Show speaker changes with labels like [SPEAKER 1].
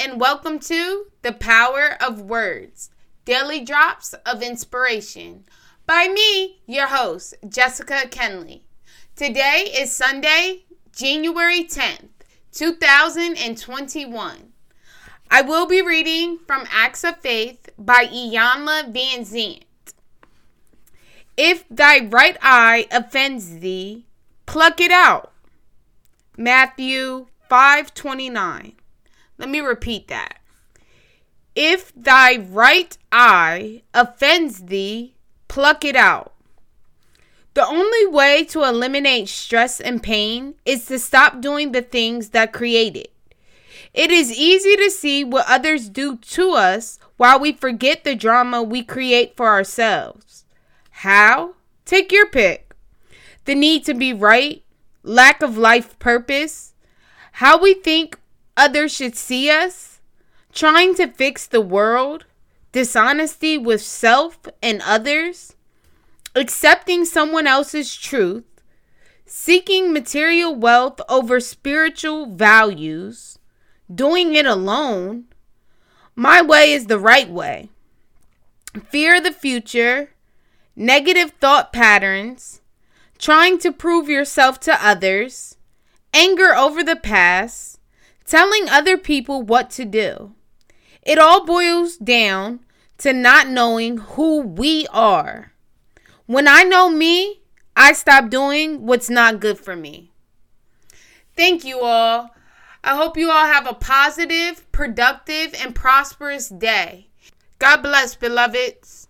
[SPEAKER 1] and welcome to The Power of Words Daily Drops of Inspiration by me, your host, Jessica Kenley. Today is Sunday, January 10th, 2021. I will be reading from Acts of Faith by Iyanla Vanzant. If thy right eye offends thee, pluck it out. Matthew 5:29. Let me repeat that. If thy right eye offends thee, pluck it out. The only way to eliminate stress and pain is to stop doing the things that create it. It is easy to see what others do to us while we forget the drama we create for ourselves. How? Take your pick. The need to be right, lack of life purpose, how we think others should see us, trying to fix the world, dishonesty with self and others, accepting someone else's truth, seeking material wealth over spiritual values, doing it alone. My way is the right way. Fear the future, negative thought patterns, trying to prove yourself to others, anger over the past, telling other people what to do. It all boils down to not knowing who we are. When I know me, I stop doing what's not good for me. Thank you all. I hope you all have a positive, productive, and prosperous day. God bless, beloveds.